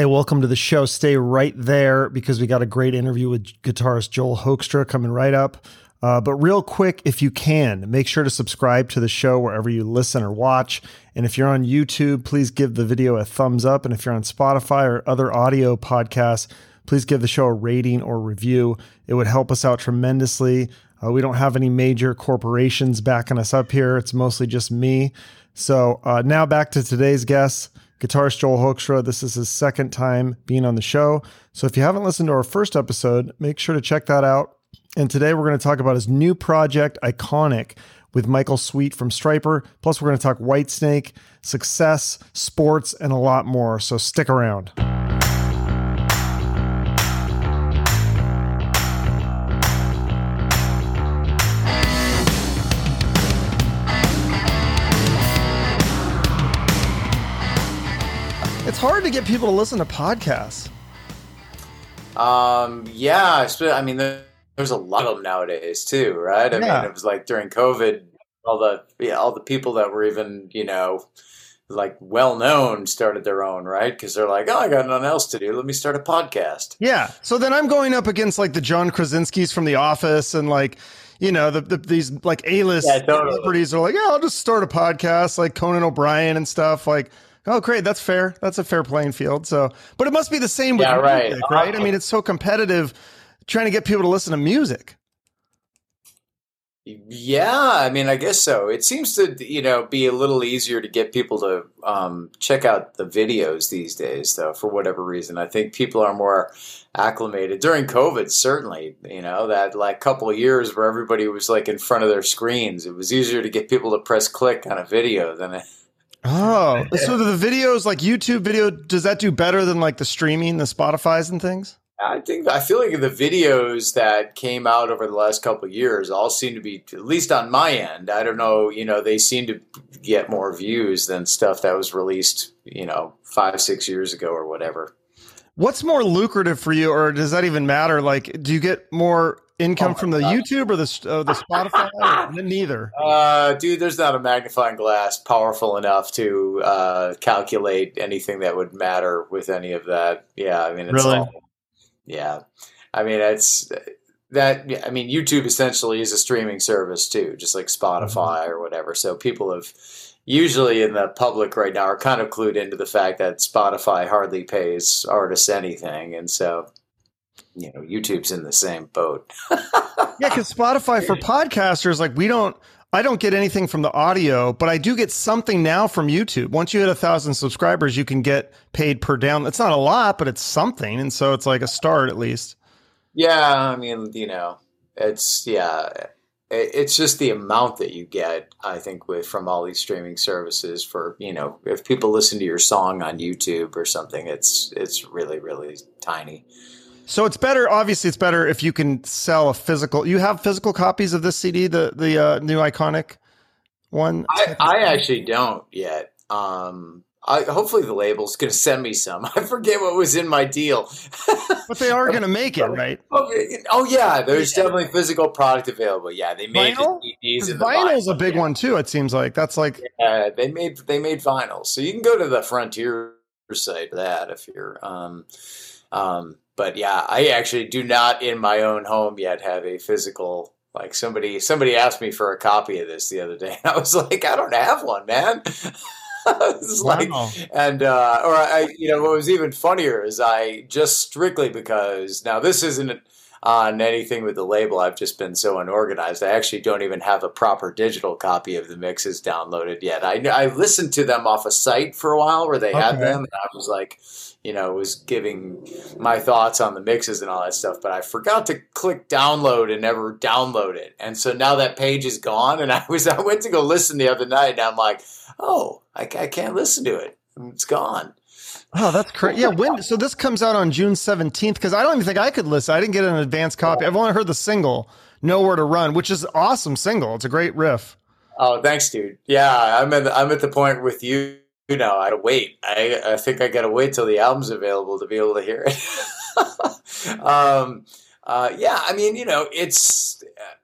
Hey, welcome to the show. Stay right there because we got a great interview with guitarist Joel Hoekstra coming right up. Uh, but real quick, if you can, make sure to subscribe to the show wherever you listen or watch. And if you're on YouTube, please give the video a thumbs up. And if you're on Spotify or other audio podcasts, please give the show a rating or review. It would help us out tremendously. Uh, we don't have any major corporations backing us up here. It's mostly just me. So uh, now back to today's guest, guitarist Joel Hoekstra. This is his second time being on the show. So if you haven't listened to our first episode, make sure to check that out. And today we're going to talk about his new project, Iconic, with Michael Sweet from Stryper. Plus, we're going to talk Whitesnake, success, sports, and a lot more. So stick around. Hard to get people to listen to podcasts. Um, yeah, I mean, there's a lot of them nowadays too, right? I yeah. mean, it was like during COVID, all the yeah, all the people that were even you know like well known started their own, right? Because they're like, oh, I got nothing else to do. Let me start a podcast. Yeah. So then I'm going up against like the John Krasinski's from The Office and like you know, the, the these like A list yeah, totally. celebrities are like, yeah, I'll just start a podcast, like Conan O'Brien and stuff. Like, oh, great, that's fair. That's a fair playing field. So, but it must be the same with yeah, music, right? right? I mean, it's so competitive trying to get people to listen to music. Yeah, I mean, I guess so. It seems to, you know, be a little easier to get people to um, check out the videos these days, though, for whatever reason. I think people are more acclimated during COVID. Certainly, you know, that like couple of years where everybody was like in front of their screens. It was easier to get people to press click on a video than. A- oh, so the videos like YouTube video does that do better than like the streaming, the Spotify's and things? I think I feel like the videos that came out over the last couple of years all seem to be, at least on my end. I don't know, you know, they seem to get more views than stuff that was released, you know, five six years ago or whatever. What's more lucrative for you, or does that even matter? Like, do you get more income oh from the God. YouTube or the uh, the Spotify? Neither. Uh, dude, there's not a magnifying glass powerful enough to uh, calculate anything that would matter with any of that. Yeah, I mean, it's really. All, yeah, I mean it's that. I mean YouTube essentially is a streaming service too, just like Spotify mm-hmm. or whatever. So people have usually in the public right now are kind of clued into the fact that Spotify hardly pays artists anything, and so you know YouTube's in the same boat. yeah, because Spotify for podcasters, like we don't. I don't get anything from the audio, but I do get something now from YouTube. Once you hit a thousand subscribers, you can get paid per down. It's not a lot, but it's something, and so it's like a start at least. Yeah, I mean, you know, it's yeah, it's just the amount that you get. I think with from all these streaming services for you know, if people listen to your song on YouTube or something, it's it's really really tiny. So it's better. Obviously, it's better if you can sell a physical. You have physical copies of this CD, the the uh, new iconic one. I, I actually don't yet. Um, I, hopefully the label's going to send me some. I forget what was in my deal. but they are going to make it, right? Oh, oh yeah, there's yeah. definitely physical product available. Yeah, they made vinyl. The vinyl's a big yeah. one too. It seems like that's like yeah, they made they made vinyl, so you can go to the Frontier site for that if you're um um but yeah, I actually do not in my own home yet have a physical like somebody somebody asked me for a copy of this the other day. I was like, I don't have one, man. wow. like, and uh, or I, you know, what was even funnier is I just strictly because now this isn't on anything with the label. I've just been so unorganized. I actually don't even have a proper digital copy of the mixes downloaded yet. I I listened to them off a site for a while where they okay. had them, and I was like, you know, was giving my thoughts on the mixes and all that stuff, but I forgot to click download and never download it. And so now that page is gone. And I was, I went to go listen the other night and I'm like, oh, I, I can't listen to it. It's gone. Oh, that's crazy. Yeah. When, so this comes out on June 17th because I don't even think I could listen. I didn't get an advance copy. I've only heard the single, Nowhere to Run, which is awesome single. It's a great riff. Oh, thanks, dude. Yeah. I'm at, the, I'm at the point with you know, I gotta wait. I, I think I gotta wait till the album's available to be able to hear it. um, uh, yeah, I mean, you know, it's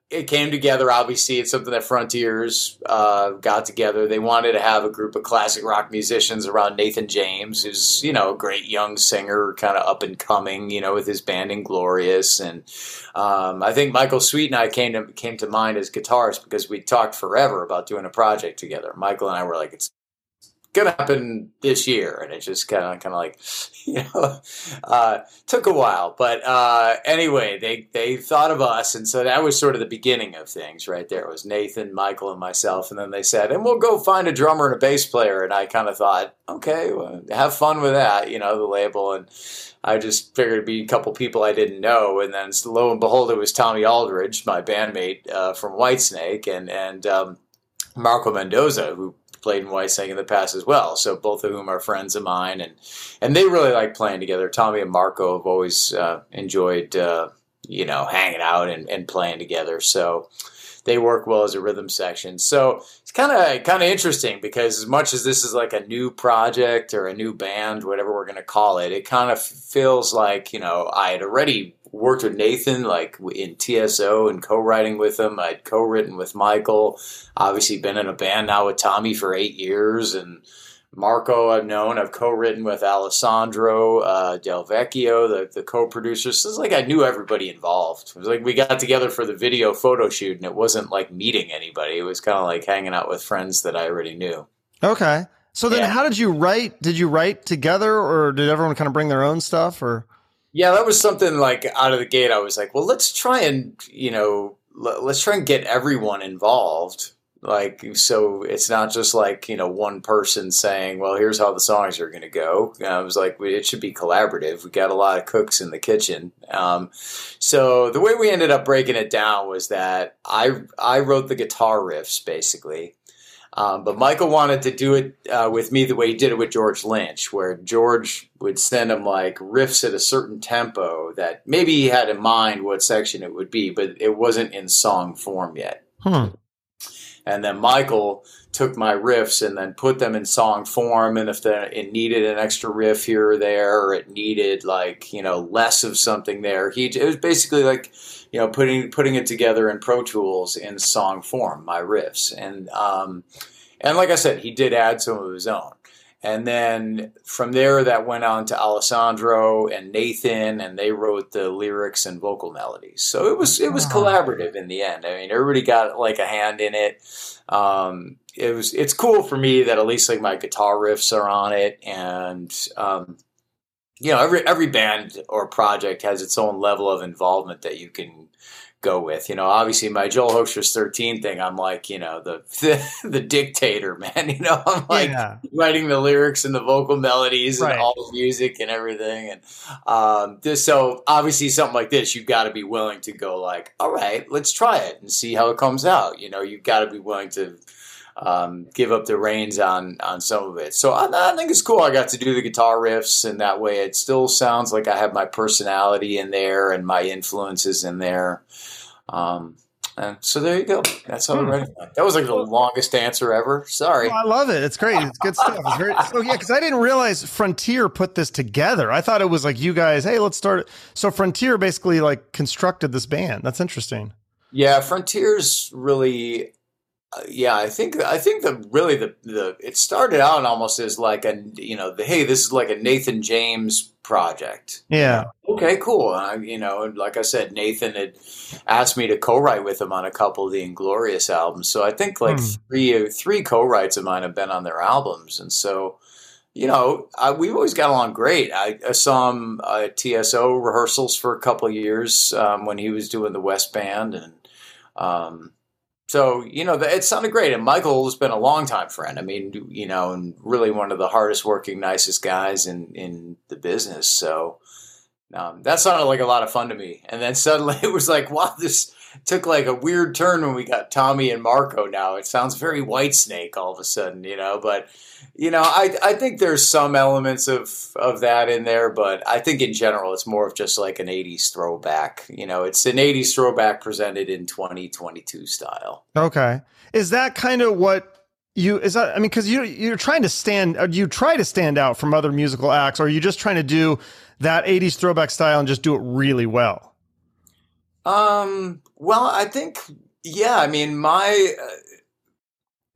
it came together. Obviously, it's something that Frontiers uh, got together. They wanted to have a group of classic rock musicians around Nathan James, who's you know a great young singer, kind of up and coming, you know, with his band Inglorious, and um, I think Michael Sweet and I came to came to mind as guitarists because we talked forever about doing a project together. Michael and I were like, it's gonna happen this year, and it just kind of kind of like you know uh, took a while. But uh, anyway, they they thought of us, and so that was sort of the beginning of things right there. It was Nathan, Michael, and myself, and then they said, and we'll go find a drummer and a bass player. And I kind of thought, okay, well, have fun with that, you know, the label and. I just figured it'd be a couple people I didn't know, and then lo and behold, it was Tommy Aldridge, my bandmate uh, from Whitesnake, and and um, Marco Mendoza, who played in Whitesnake in the past as well. So both of whom are friends of mine, and and they really like playing together. Tommy and Marco have always uh, enjoyed uh, you know hanging out and, and playing together. So they work well as a rhythm section. So it's kind of kind of interesting because as much as this is like a new project or a new band, whatever we're going to call it, it kind of feels like you know I had already worked with Nathan like in TSO and co-writing with him. I'd co-written with Michael. Obviously, been in a band now with Tommy for eight years, and Marco I've known. I've co-written with Alessandro uh, Del Vecchio, the, the co-producer. So it's like I knew everybody involved. It was like we got together for the video photo shoot, and it wasn't like meeting anybody. It was kind of like hanging out with friends that I already knew. Okay. So then, yeah. how did you write? Did you write together, or did everyone kind of bring their own stuff, or? Yeah, that was something like out of the gate. I was like, well, let's try and you know, let's try and get everyone involved. Like, so it's not just like you know one person saying, well, here's how the songs are going to go. I was like, it should be collaborative. We got a lot of cooks in the kitchen. Um, so the way we ended up breaking it down was that I I wrote the guitar riffs basically. Um, but Michael wanted to do it uh, with me the way he did it with George Lynch, where George would send him like riffs at a certain tempo that maybe he had in mind what section it would be, but it wasn't in song form yet. Hmm. And then Michael took my riffs and then put them in song form. And if the, it needed an extra riff here or there, or it needed like you know less of something there, he it was basically like you know putting putting it together in Pro Tools in song form, my riffs. And um, and like I said, he did add some of his own. And then from there, that went on to Alessandro and Nathan, and they wrote the lyrics and vocal melodies. So it was it was collaborative in the end. I mean, everybody got like a hand in it. Um, it was it's cool for me that at least like my guitar riffs are on it, and um, you know every every band or project has its own level of involvement that you can go with. You know, obviously my Joel Hoekstra's 13 thing, I'm like, you know, the, the, the dictator, man. You know, I'm like yeah. writing the lyrics and the vocal melodies and all the music and everything. And um, this, so obviously something like this, you've got to be willing to go like, all right, let's try it and see how it comes out. You know, you've got to be willing to um, give up the reins on on some of it. So I, I, think it's cool. I got to do the guitar riffs, and that way it still sounds like I have my personality in there and my influences in there. Um, and so there you go. That's how hmm. That was like the longest answer ever. Sorry. I love it. It's great. It's good stuff. It's very so yeah, because I didn't realize Frontier put this together. I thought it was like you guys, hey, let's start. So Frontier basically like constructed this band. That's interesting. Yeah, Frontier's really uh, yeah, I think I think the really the the it started out almost as like a you know the hey this is like a Nathan James project. Yeah. Okay, cool. I, you know, like I said, Nathan had asked me to co-write with him on a couple of the Inglorious albums. So I think like hmm. three three co-writes of mine have been on their albums, and so you know I, we've always got along great. I, I saw him at TSO rehearsals for a couple of years um, when he was doing the West Band and. Um, so you know it sounded great and michael has been a long time friend. I mean you know and really one of the hardest working nicest guys in in the business so um, that sounded like a lot of fun to me. And then suddenly it was like wow this took like a weird turn when we got tommy and marco now it sounds very Whitesnake all of a sudden you know but you know, I I think there's some elements of of that in there, but I think in general it's more of just like an '80s throwback. You know, it's an '80s throwback presented in 2022 style. Okay, is that kind of what you is that? I mean, because you you're trying to stand, uh, you try to stand out from other musical acts, or are you just trying to do that '80s throwback style and just do it really well? Um, well, I think, yeah, I mean, my uh,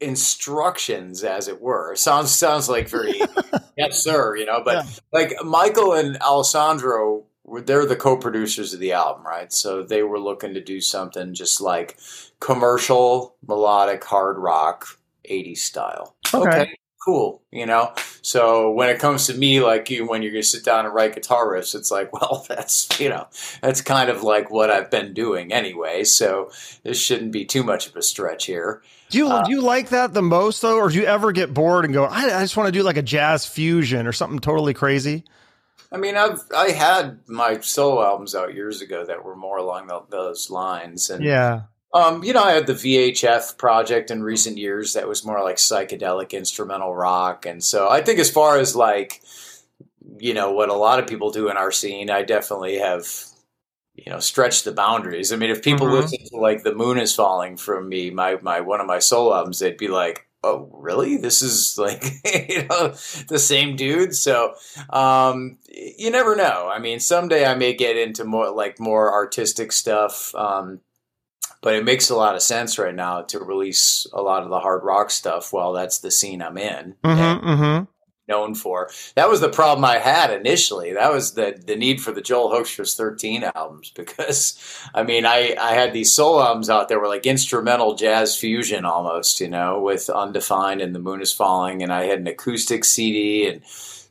instructions, as it were, sounds sounds like very yes, sir, you know, but yeah. like Michael and Alessandro, they're the co-producers of the album, right? So they were looking to do something just like commercial melodic hard rock 80s style. Okay. okay cool, you know? So when it comes to me, like you, when you're going to sit down and write guitar riffs, it's like, well, that's, you know, that's kind of like what I've been doing anyway. So this shouldn't be too much of a stretch here. Do you, uh, do you like that the most though? Or do you ever get bored and go, I, I just want to do like a jazz fusion or something totally crazy? I mean, I've I had my solo albums out years ago that were more along the, those lines, and yeah, um, you know, I had the VHF project in recent years that was more like psychedelic instrumental rock. And so I think as far as like, you know, what a lot of people do in our scene, I definitely have, you know, stretched the boundaries. I mean, if people mm-hmm. listen to like The Moon is Falling from me, my, my, one of my solo albums, they'd be like, oh, really? This is like, you know, the same dude. So, um, you never know. I mean, someday I may get into more like more artistic stuff. Um, but it makes a lot of sense right now to release a lot of the hard rock stuff while that's the scene I'm in. Mm-hmm, mm-hmm. Known for that was the problem I had initially. That was the the need for the Joel Hoekstra's thirteen albums because I mean I I had these soul albums out there were like instrumental jazz fusion almost you know with Undefined and The Moon Is Falling and I had an acoustic CD and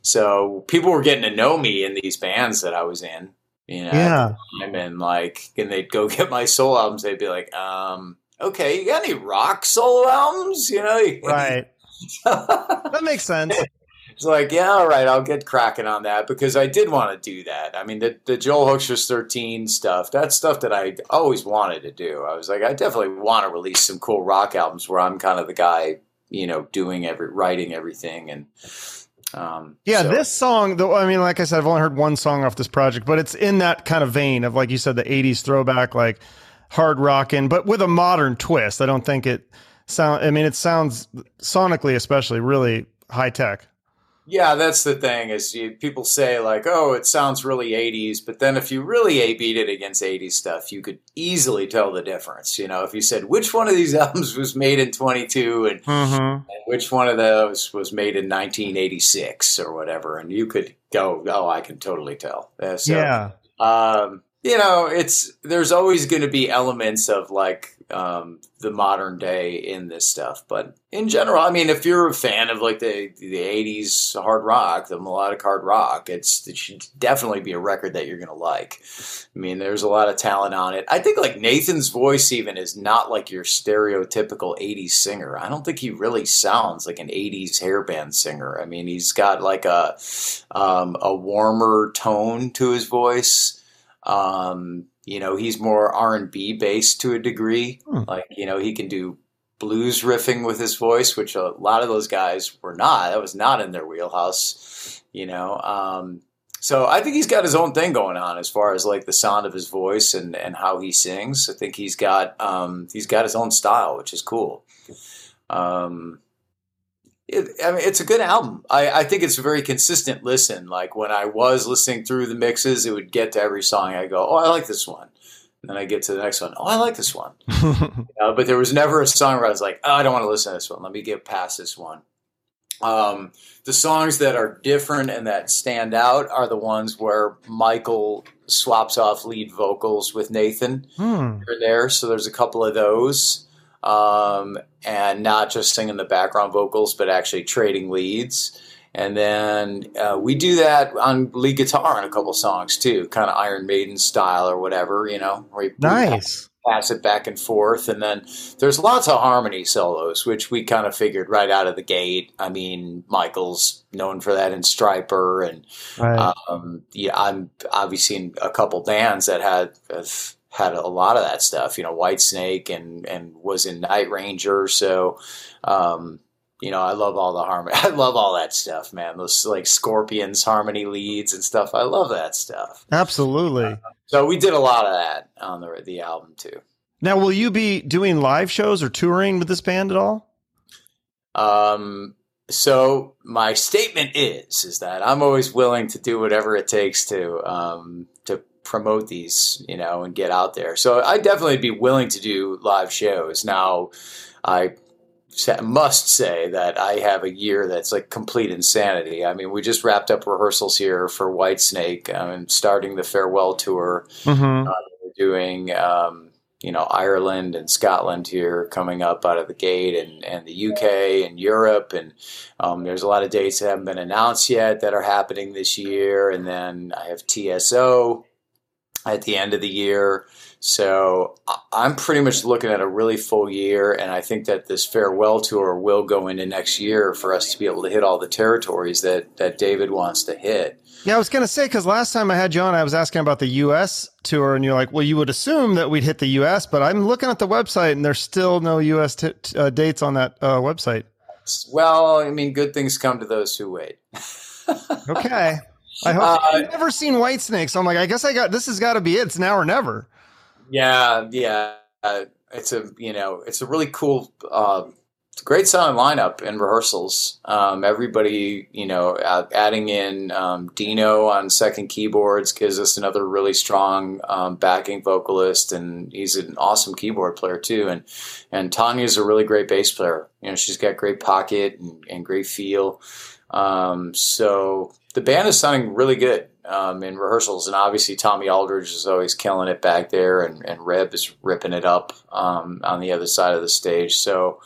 so people were getting to know me in these bands that I was in you know, yeah. and like, and they'd go get my solo albums. They'd be like, um, okay, you got any rock solo albums? You know, right. that makes sense. It's like, yeah, all right, I'll get cracking on that because I did want to do that. I mean, the, the Joel Hoekstra's 13 stuff, that's stuff that I always wanted to do. I was like, I definitely want to release some cool rock albums where I'm kind of the guy, you know, doing every, writing everything. And, um, yeah, so. this song, though, I mean, like I said, I've only heard one song off this project, but it's in that kind of vein of, like you said, the 80s throwback, like hard rocking, but with a modern twist. I don't think it sound, I mean, it sounds sonically, especially really high tech. Yeah, that's the thing is you, people say like, oh, it sounds really 80s, but then if you really A beat it against 80s stuff, you could easily tell the difference. You know, if you said which one of these albums was made in 22 and, mm-hmm. and which one of those was made in 1986 or whatever, and you could go, oh, I can totally tell. Uh, so, yeah. Um, you know, it's there's always going to be elements of like um, the modern day in this stuff. But in general, I mean, if you're a fan of like the the '80s hard rock, the melodic hard rock, it's it should definitely be a record that you're gonna like. I mean, there's a lot of talent on it. I think like Nathan's voice even is not like your stereotypical '80s singer. I don't think he really sounds like an '80s hairband singer. I mean, he's got like a um, a warmer tone to his voice. Um, you know, he's more R and B based to a degree. Hmm. Like, you know, he can do blues riffing with his voice, which a lot of those guys were not. That was not in their wheelhouse. You know, um, so I think he's got his own thing going on as far as like the sound of his voice and, and how he sings. I think he's got um, he's got his own style, which is cool. Um, it, I mean, it's a good album. I, I think it's a very consistent listen. Like when I was listening through the mixes, it would get to every song. I go, oh, I like this one. And then I get to the next one. Oh, I like this one. you know, but there was never a song where I was like, oh, I don't want to listen to this one. Let me get past this one. Um, the songs that are different and that stand out are the ones where Michael swaps off lead vocals with Nathan hmm. here and there. So there's a couple of those um, and not just singing the background vocals, but actually trading leads. And then uh, we do that on lead guitar on a couple songs too, kind of Iron Maiden style or whatever, you know. We, nice. We pass it back and forth, and then there's lots of harmony solos, which we kind of figured right out of the gate. I mean, Michael's known for that in Stryper, and right. um, yeah, I'm obviously in a couple bands that had. Have, had a lot of that stuff, you know, Whitesnake and and was in Night Ranger. So, um, you know, I love all the harmony. I love all that stuff, man. Those like Scorpions harmony leads and stuff. I love that stuff. Absolutely. Uh, so we did a lot of that on the the album too. Now, will you be doing live shows or touring with this band at all? Um, so my statement is is that I'm always willing to do whatever it takes to um, to promote these, you know, and get out there. So I'd definitely be willing to do live shows. Now, I must say that I have a year that's like complete insanity. I mean, we just wrapped up rehearsals here for Whitesnake. I'm um, starting the farewell tour. Mm-hmm. Uh, we're doing. Um, you know Ireland and Scotland here coming up out of the gate, and, and the UK and Europe, and um, there's a lot of dates that haven't been announced yet that are happening this year, and then I have TSO at the end of the year. So I'm pretty much looking at a really full year, and I think that this farewell tour will go into next year for us to be able to hit all the territories that that David wants to hit. Yeah, I was going to say because last time I had you on, I was asking about the U.S. tour, and you're like, "Well, you would assume that we'd hit the U.S., but I'm looking at the website, and there's still no U.S. T- uh, dates on that uh, website." Well, I mean, good things come to those who wait. okay, I hope uh, I've never seen Whitesnake, so I'm like, I guess I got this. Has got to be it. It's now or never. Yeah, yeah. Uh, it's a you know, it's a really cool. Uh, great sound lineup in rehearsals. Um, everybody, you know, adding in um, Dino on second keyboards gives us another really strong um, backing vocalist, and he's an awesome keyboard player too. And and Tanya's a really great bass player. You know, she's got great pocket and, and great feel. Um, so the band is sounding really good um, in rehearsals, and obviously Tommy Aldridge is always killing it back there, and, and Reb is ripping it up um, on the other side of the stage. So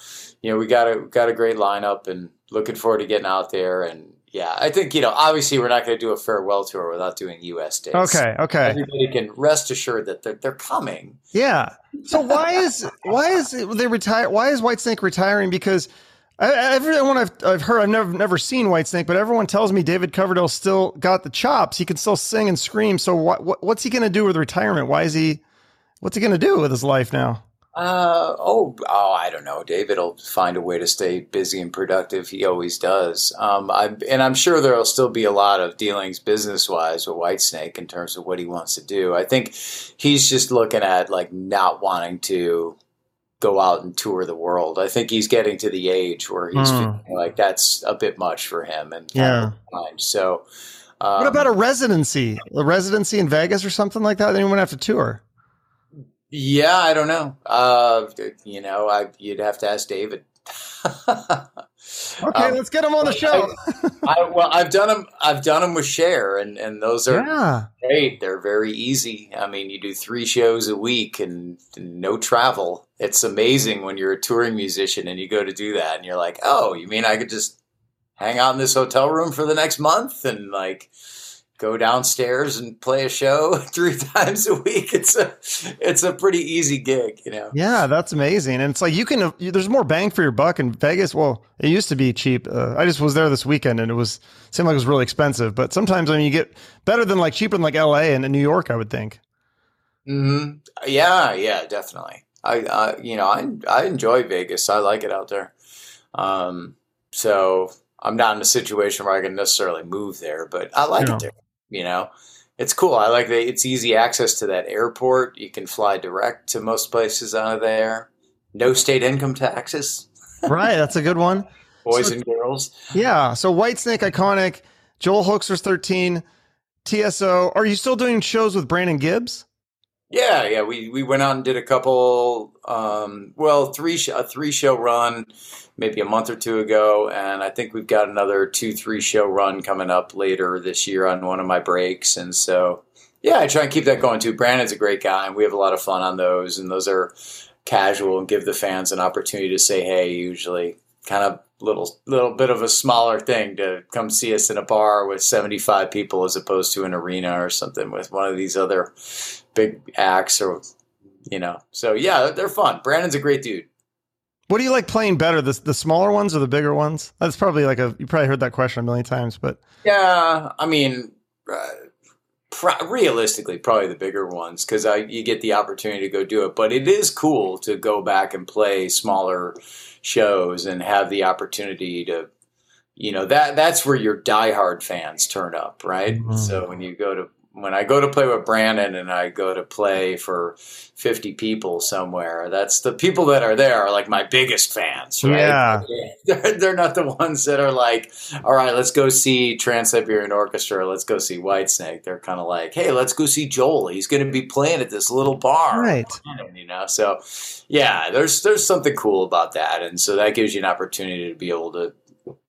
you know, we got a got a great lineup and looking forward to getting out there. And yeah, I think you know, obviously, we're not going to do a farewell tour without doing U.S. dates. Okay, okay. Everybody can rest assured that they're they're coming. Yeah. So why is why is they retire? Why is Whitesnake retiring? Because everyone I've I've heard, I've never never seen Whitesnake, but everyone tells me David Coverdale still got the chops. He can still sing and scream. So what what's he going to do with retirement? Why is he? What's he going to do with his life now? Uh, oh, oh, I don't know. David will find a way to stay busy and productive. He always does. Um, I, and I'm sure there'll still be a lot of dealings business wise with Whitesnake in terms of what he wants to do. I think he's just looking at like not wanting to go out and tour the world. I think he's getting to the age where he's mm. like that's a bit much for him and yeah. So, um, what about a residency? A residency in Vegas or something like that? Then you wouldn't have to tour. Yeah, I don't know. Uh, you know, I, you'd have to ask David. okay, um, let's get him on the show. I, I, well, I've done them. I've done them with Cher, and and those are yeah. great. They're very easy. I mean, you do three shows a week and, and no travel. It's amazing when you're a touring musician and you go to do that, and you're like, oh, you mean I could just hang out in this hotel room for the next month and like go downstairs and play a show three times a week. It's a it's a pretty easy gig, you know. Yeah, that's amazing. And it's like you can there's more bang for your buck in Vegas. Well, it used to be cheap. Uh, I just was there this weekend and it was seemed like it was really expensive. But sometimes I mean you get better than like cheaper than like L.A. and in New York, I would think. Hmm. Yeah. Yeah. Definitely. I. Uh, you know. I. I enjoy Vegas. I like it out there. Um. So I'm not in a situation where I can necessarily move there, but I like yeah. it there you know it's cool i like that it's easy access to that airport you can fly direct to most places out of there no state income taxes right that's a good one boys so, and girls yeah so whitesnake iconic joel hoekstra's 13 tso are you still doing shows with brandon gibbs yeah, yeah, we, we went out and did a couple, um, well, three sh- a three show run, maybe a month or two ago, and I think we've got another two three show run coming up later this year on one of my breaks, and so yeah, I try and keep that going too. Brandon's a great guy, and we have a lot of fun on those, and those are casual and give the fans an opportunity to say hey. Usually, kind of little little bit of a smaller thing to come see us in a bar with 75 people as opposed to an arena or something with one of these other big acts or you know. So yeah they're fun. Brandon's a great dude. What do you like playing better the, the smaller ones or the bigger ones? That's probably like a you probably heard that question a million times but yeah i mean uh, pro- realistically probably the bigger ones because I you get the opportunity to go do it but it is cool to go back and play smaller shows and have the opportunity to you know that that's where your diehard fans turn up right? Mm-hmm. so when you go to when I go to play with Brandon and I go to play for 50 people somewhere, that's the people that are there are like my biggest fans, right? Yeah. They're, they're not the ones that are like, all right, let's go see Trans Siberian Orchestra, let's go see Whitesnake. They're kind of like, hey, let's go see Joel. He's going to be playing at this little bar. Right. You know, so yeah, there's there's something cool about that. And so that gives you an opportunity to be able to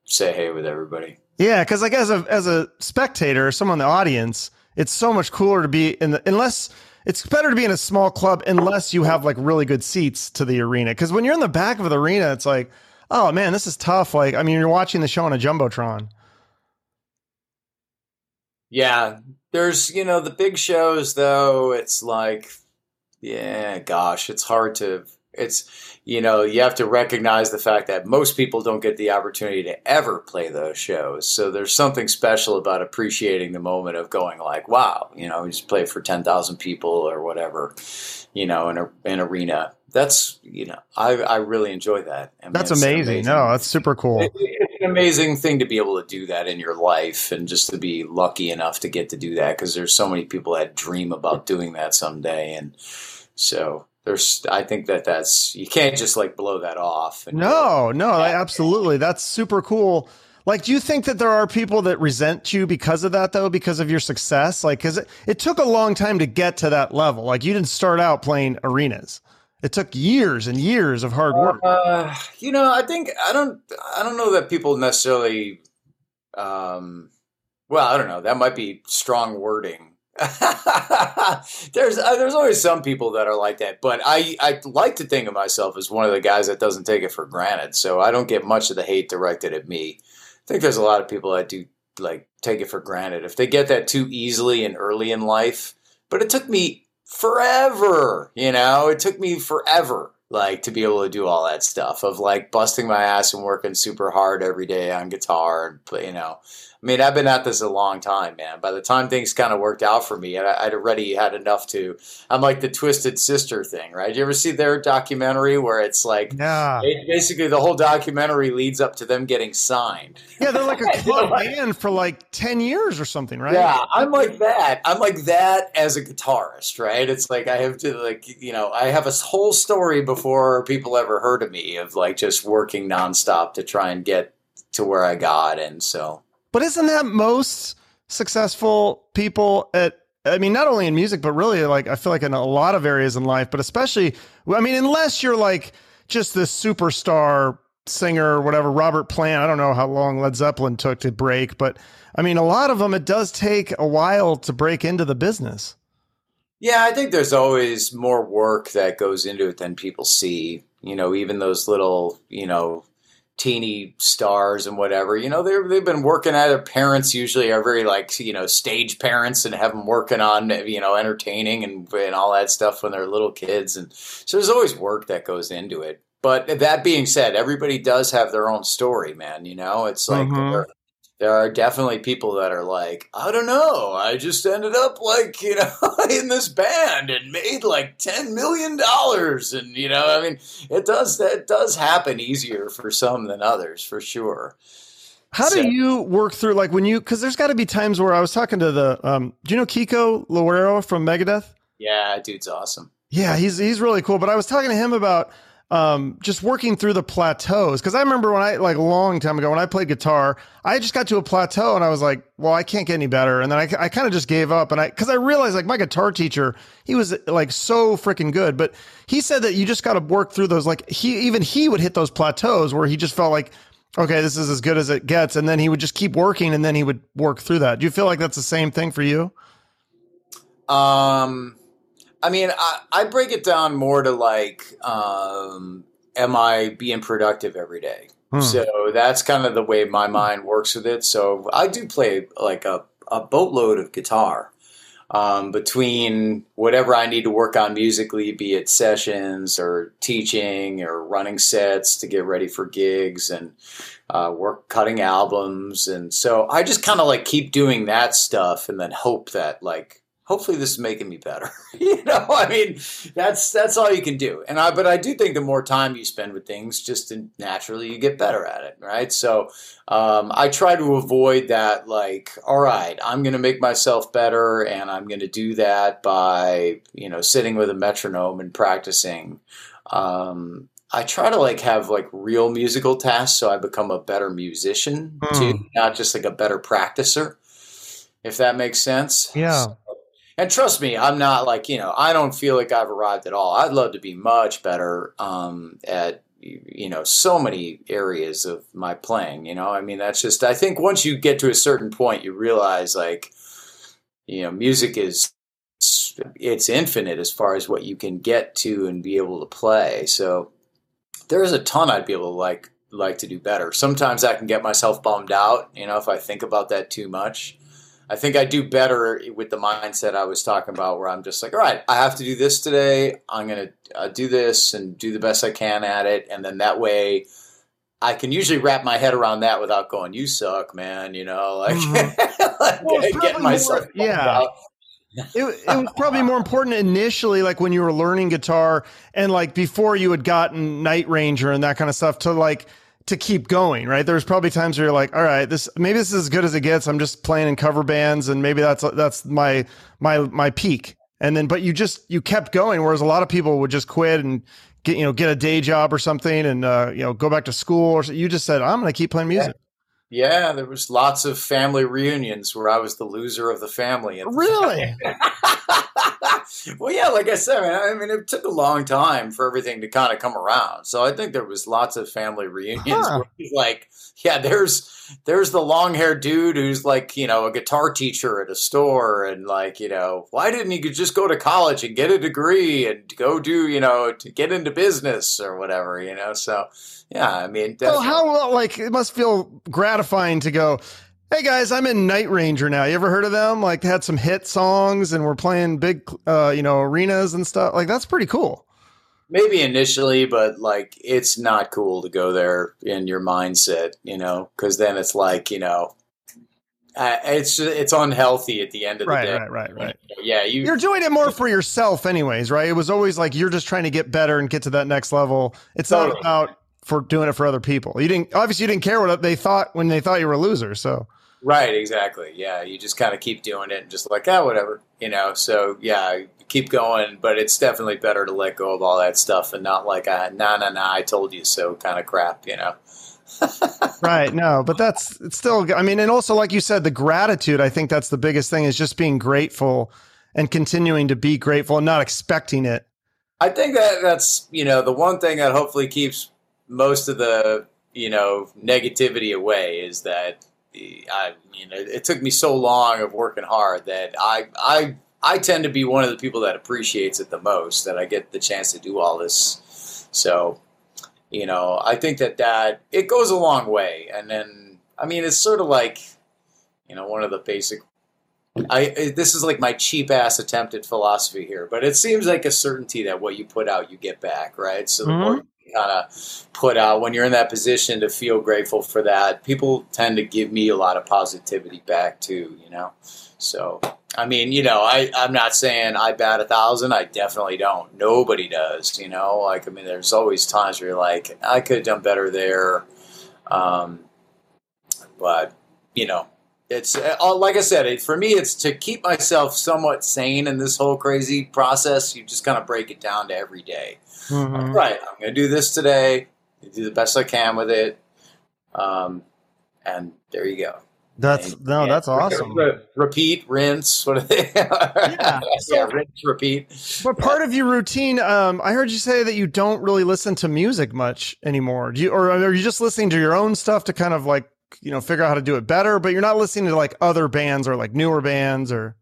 say hey with everybody. Yeah, because like as a as a spectator, someone in the audience, it's so much cooler to be in the unless it's better to be in a small club unless you have like really good seats to the arena. Because when you're in the back of the arena, it's like, oh man, this is tough. Like, I mean, you're watching the show on a jumbotron. Yeah, there's you know the big shows though. It's like, yeah, gosh, it's hard to. It's you know you have to recognize the fact that most people don't get the opportunity to ever play those shows. So there's something special about appreciating the moment of going like, wow, you know, we just play for ten thousand people or whatever, you know, in a, an arena. That's you know, I I really enjoy that. I mean, That's amazing. amazing. No, that's super cool. It- it's an amazing thing to be able to do that in your life and just to be lucky enough to get to do that because there's so many people that dream about doing that someday and so there's i think that that's you can't just like blow that off and No, no, I- absolutely. That's super cool. Like, do you think that there are people that resent you because of that, though, because of your success? Like, because it, it took a long time to get to that level. Like, you didn't start out playing arenas. It took years and years of hard work. uh, you know i think i don't i don't know that people necessarily um well i don't know that might be strong wording there's uh, there's always some people that are like that, but I I like to think of myself as one of the guys that doesn't take it for granted. So I don't get much of the hate directed at me. I think there's a lot of people that do like take it for granted if they get that too easily and early in life. But it took me forever, you know, it took me forever like to be able to do all that stuff of like busting my ass and working super hard every day on guitar and you know. I mean, I've been at this a long time, man. By the time things kind of worked out for me, I, I'd already had enough to. I'm like the Twisted Sister thing, right? You ever see their documentary where it's like Yeah. it- basically the whole documentary leads up to them getting signed? Yeah, they're like a club band for like 10 years or something, right? Yeah, I'm like that. I'm like that as a guitarist, right? It's like I have to like you know I have a whole story before people ever heard of me of like just working nonstop to try and get to where I got, and so But isn't that most successful people at I mean, not only in music, but really like I feel like in a lot of areas in life, but especially I mean, unless you're like just this superstar singer or whatever, Robert Plant. I don't know how long Led Zeppelin took to break, but I mean, a lot of them it does take a while to break into the business. Yeah, I think there's always more work that goes into it than people see. You know, even those little, you know, teeny stars and whatever. You know, they're they've been working at their parents usually are very like you know stage parents and have them working on you know entertaining and and all that stuff when they're little kids. And so there's always work that goes into it. But that being said, everybody does have their own story, man. You know, it's like Mhm. There, are definitely people that are like, I don't know, I just ended up like, you know, in this band and made like ten million dollars, and you know, I mean, it does that does happen easier for some than others, for sure. How do you work through like when you because there's got to be times where I was talking to the um, do you know Kiko Loureiro from Megadeth? Yeah, dude's awesome. Yeah, he's he's really cool. But I was talking to him about um, just working through the plateaus because I remember when I like a long time ago when I played guitar, I just got to a plateau and I was like, well, I can't get any better, and then I, I kind of just gave up. And I because I realized like my guitar teacher, he was like so freaking good, but he said that you just got to work through those. Like he even he would hit those plateaus where he just felt like. Okay, this is as good as it gets, and then he would just keep working, and then he would work through that. Do you feel like that's the same thing for you? Um, I mean, I, I break it down more to like, um, am I being productive every day? Hmm. So that's kind of the way my mind works with it. So I do play like a, a boatload of guitar um, between whatever I need to work on musically, be it sessions or teaching or running sets to get ready for gigs and uh, work cutting albums. And so I just kind of like keep doing that stuff and then hope that like hopefully this is making me better. you know, I mean, that's that's all you can do. And I but I do think the more time you spend with things, just naturally you get better at it, right? So um, I try to avoid that. Like, all right, I'm going to make myself better, and I'm going to do that by you know sitting with a metronome and practicing. Um, I try to like have like real musical tasks so I become a better musician mm. too, not just like a better practicer if that makes sense. Yeah. So, and trust me, I'm not like, you know, I don't feel like I've arrived at all. I'd love to be much better um, at, you know, so many areas of my playing. You know, I mean, that's just, I think once you get to a certain point, you realize like, you know, music is, it's infinite as far as what you can get to and be able to play. So there's a ton I'd be able to like, like to do better. Sometimes I can get myself bummed out, you know, if I think about that too much. I think I do better with the mindset I was talking about, where I'm just like, all right, I have to do this today. I'm going to uh, do this and do the best I can at it, and then that way, I can usually wrap my head around that without going, "You suck, man." You know, like, mm-hmm. like well, getting myself, more, yeah. Out. it, it was probably more important initially, like when you were learning guitar and like before you had gotten Night Ranger and that kind of stuff, to like to keep going, right? There's probably times where you're like, all right, this maybe this is as good as it gets. I'm just playing in cover bands, and maybe that's that's my my my peak. And then, but you just you kept going, whereas a lot of people would just quit and get you know get a day job or something, and uh, you know go back to school. Or you just said, I'm going to keep playing music. Yeah, there was lots of family reunions where I was the loser of the family. Really? well, yeah, like I said, I mean, it took a long time for everything to kind of come around. So I think there was lots of family reunions huh. like, yeah, there's there's the long haired dude who's like, you know, a guitar teacher at a store, and like, you know, why didn't he just go to college and get a degree and go do, you know, to get into business or whatever, you know? So yeah, I mean, well, how like it must feel gratifying to go. Hey guys, I'm in Night Ranger now. You ever heard of them? Like they had some hit songs and we're playing big, uh, you know, arenas and stuff. Like that's pretty cool. Maybe initially, but like it's not cool to go there in your mindset, you know, because then it's like you know, uh, it's it's unhealthy at the end of the right, day. Right, right, right, Yeah, you you're doing it more for yourself, anyways, right? It was always like you're just trying to get better and get to that next level. It's totally. not about for doing it for other people. You didn't obviously you didn't care what they thought when they thought you were a loser. So right, exactly. Yeah, you just kind of keep doing it and just like ah, whatever, you know. So yeah, keep going, but it's definitely better to let go of all that stuff and not like a nah nah nah I told you so kind of crap, you know. right. No, but that's it's still. I mean, and also like you said, the gratitude. I think that's the biggest thing is just being grateful and continuing to be grateful and not expecting it. I think that that's you know the one thing that hopefully keeps most of the you know negativity away is that eh, I mean it, it, took me so long of working hard that I I I tend to be one of the people that appreciates it the most that I get the chance to do all this. So you know I think that that it goes a long way, and then I mean it's sort of like you know one of the basic. I this is like my cheap ass attempt at philosophy here, but it seems like a certainty that what you put out you get back, right? So the mm-hmm. more kind of put out when you're in that position to feel grateful for that. People tend to give me a lot of positivity back too, you know. So I mean, you know, I I'm not saying I bat a thousand. I definitely don't. Nobody does, you know. Like I mean, there's always times where you're like, I could have done better there. Um, but you know, it's uh, like I said, it, for me, it's to keep myself somewhat sane in this whole crazy process. You just kind of break it down to every day. Mm-hmm. Right, I'm going to do this today. Do the best I can with it, um, and there you go. That's and, no, that's awesome. Re- repeat, rinse. What are they? yeah, yeah, rinse, repeat. But part of your routine, um, I heard you say that you don't really listen to music much anymore. Do you, or are you just listening to your own stuff to kind of like you know figure out how to do it better? But you're not listening to like other bands or like newer bands or.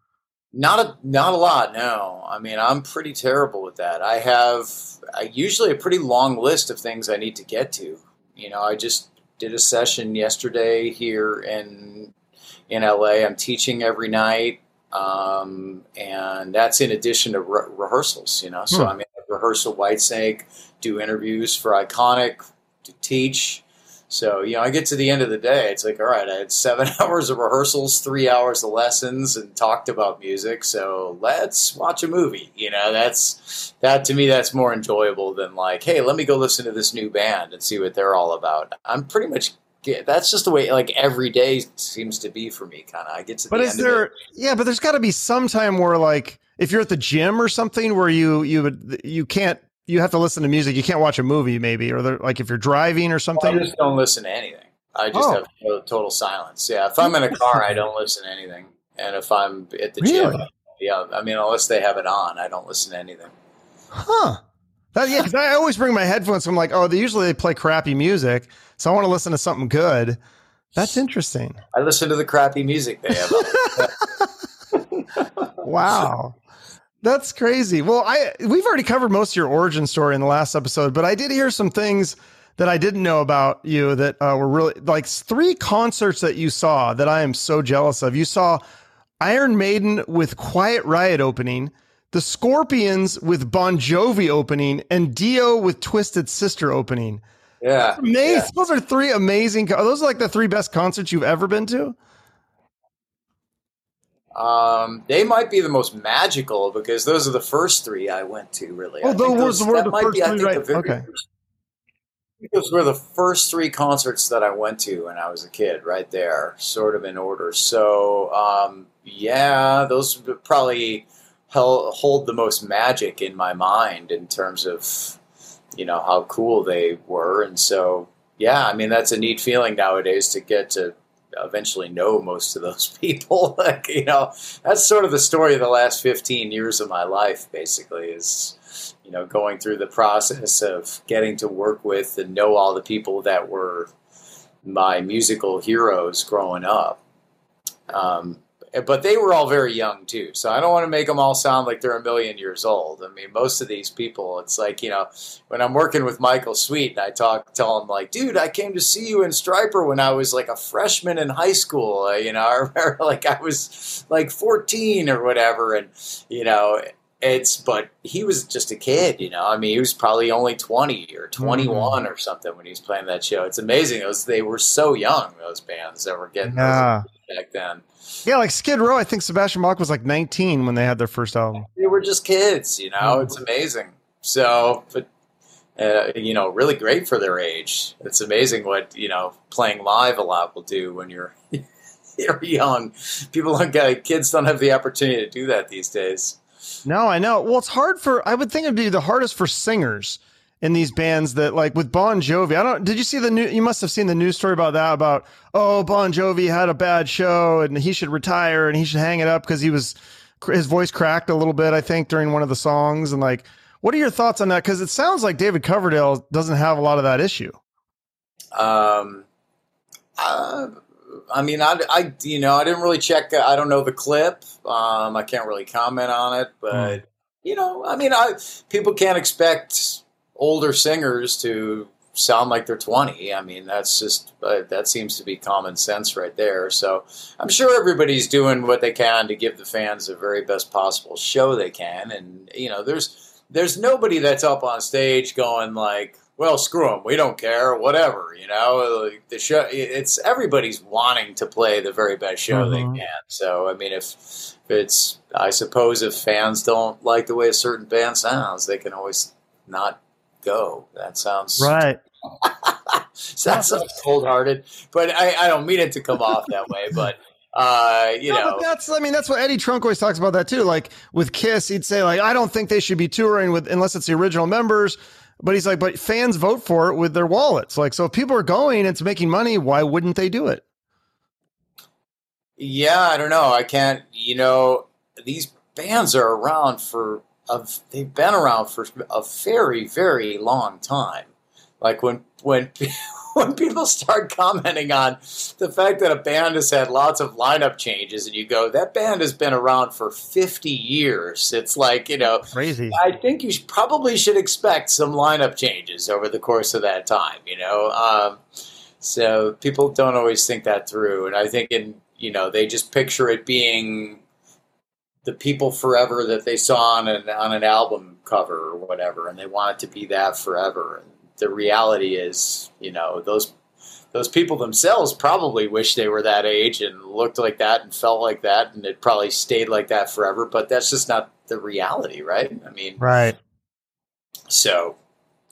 Not a not a lot. No, I mean I'm pretty terrible with that. I have I, usually a pretty long list of things I need to get to. You know, I just did a session yesterday here in in LA. I'm teaching every night, um, and that's in addition to re- rehearsals. You know, so hmm. I'm in rehearsal Whitesnake, do interviews for Iconic, to teach. So, you know, I get to the end of the day, it's like, all right, I had seven hours of rehearsals, three hours of lessons, and talked about music. So let's watch a movie. You know, that's that to me, that's more enjoyable than like, hey, let me go listen to this new band and see what they're all about. I'm pretty much. That's just the way, like every day seems to be for me. Kind of, I get to. But the is end there? Yeah, but there's got to be some time where, like, if you're at the gym or something, where you you would you can't you have to listen to music. You can't watch a movie, maybe, or there, like if you're driving or something. I just don't listen to anything. I just Oh. have total, silence. Yeah, if I'm in a car, I don't listen to anything, and if I'm at the Really? gym, yeah, I mean, unless they have it on, I don't listen to anything. Huh. That, yeah, 'cause I always bring my headphones. So I'm like, oh, they usually they play crappy music, so I want to listen to something good. That's interesting. I listen to the crappy music they have. Wow. That's crazy. Well, I we've already covered most of your origin story in the last episode, but I did hear some things that I didn't know about you that uh, were really like three concerts that you saw that I am so jealous of. You saw Iron Maiden with Quiet Riot opening, the Scorpions with Bon Jovi opening, and Dio with Twisted Sister opening. yeah, Amazing. yeah. Those are three amazing. Are those like the three best concerts you've ever been to? Um, they might be the most magical because those are the first three I went to. Really, Oh, think those were the first be, three, think, right. Okay. first- Those were the first three concerts that I went to when I was a kid, right there, sort of in order. So, um, yeah, those probably hold the most magic in my mind in terms of, you know, how cool they were. And so, yeah, I mean, that's a neat feeling nowadays to get to eventually know most of those people. like, you know, that's sort of the story of the last 15 years of my life, basically, is, you know, going through the process of getting to work with and know all the people that were my musical heroes growing up. Um, but they were all very young too, so I don't want to make them all sound like they're a million years old. I mean, most of these people, it's like you know, when I'm working with Michael Sweet and I talk, tell him like, dude, I came to see you in Stryper when I was like a freshman in high school. Uh, you know, I remember like I was like 14 or whatever, and you know, it's but he was just a kid. You know, I mean, he was probably only 20 or 21 or something when he was playing that show. It's amazing. Those they were so young. Those bands that were getting Yeah. back then. Yeah, like Skid Row. I think Sebastian Bach was like 19 when they had their first album. they were just kids, you know. Mhm. It's amazing. So, but uh, you know, really great for their age. It's amazing what you know playing live a lot will do when you're you're young. People don't get kids don't have the opportunity to do that these days. No, I know. Well, it's hard for. I would think it'd be the hardest for singers in these bands that like with Bon Jovi. I don't. Did you see the new? You must have seen the news story about that. About oh, Bon Jovi had a bad show and he should retire and he should hang it up because he was his voice cracked a little bit. I think during one of the songs and like. What are your thoughts on that? Because it sounds like David Coverdale doesn't have a lot of that issue. Um, uh, I mean, I, I, you know, I didn't really check. I don't know the clip. Um, I can't really comment on it, but you know, I mean, I people can't expect older singers to sound like they're 20. I mean, that's just uh, that seems to be common sense right there. So I'm sure everybody's doing what they can to give the fans the very best possible show they can, and you know, there's there's nobody that's up on stage going like, "Well, screw them, we don't care, whatever." You know, like the show. It's everybody's wanting to play the very best show Mhm. they can. So I mean, if, if it's, I suppose, if fans don't like the way a certain band sounds, they can always not go. That sounds Right. That sounds cold hearted, but I, I don't mean it to come off that way. But uh, you no, know, but that's I mean that's what Eddie Trunk always talks about that too. Like with Kiss, he'd say like I don't think they should be touring with unless it's the original members. But he's like, but fans vote for it with their wallets. Like, so if people are going and it's making money, why wouldn't they do it? Yeah, I don't know. I can't. You know, these bands are around for. A, they've been around for a very, very long time. Like when when when people start commenting on the fact that a band has had lots of lineup changes, and you go, that band has been around for fifty years. It's like you know, Crazy. I think you should, probably should expect some lineup changes over the course of that time. You know, um, so people don't always think that through, and I think in you know they just picture it being the people forever that they saw on an on an album cover or whatever, and they want it to be that forever. And the reality is, you know, those those people themselves probably wish they were that age and looked like that and felt like that and it probably stayed like that forever but that's just not the reality right? I mean right. so.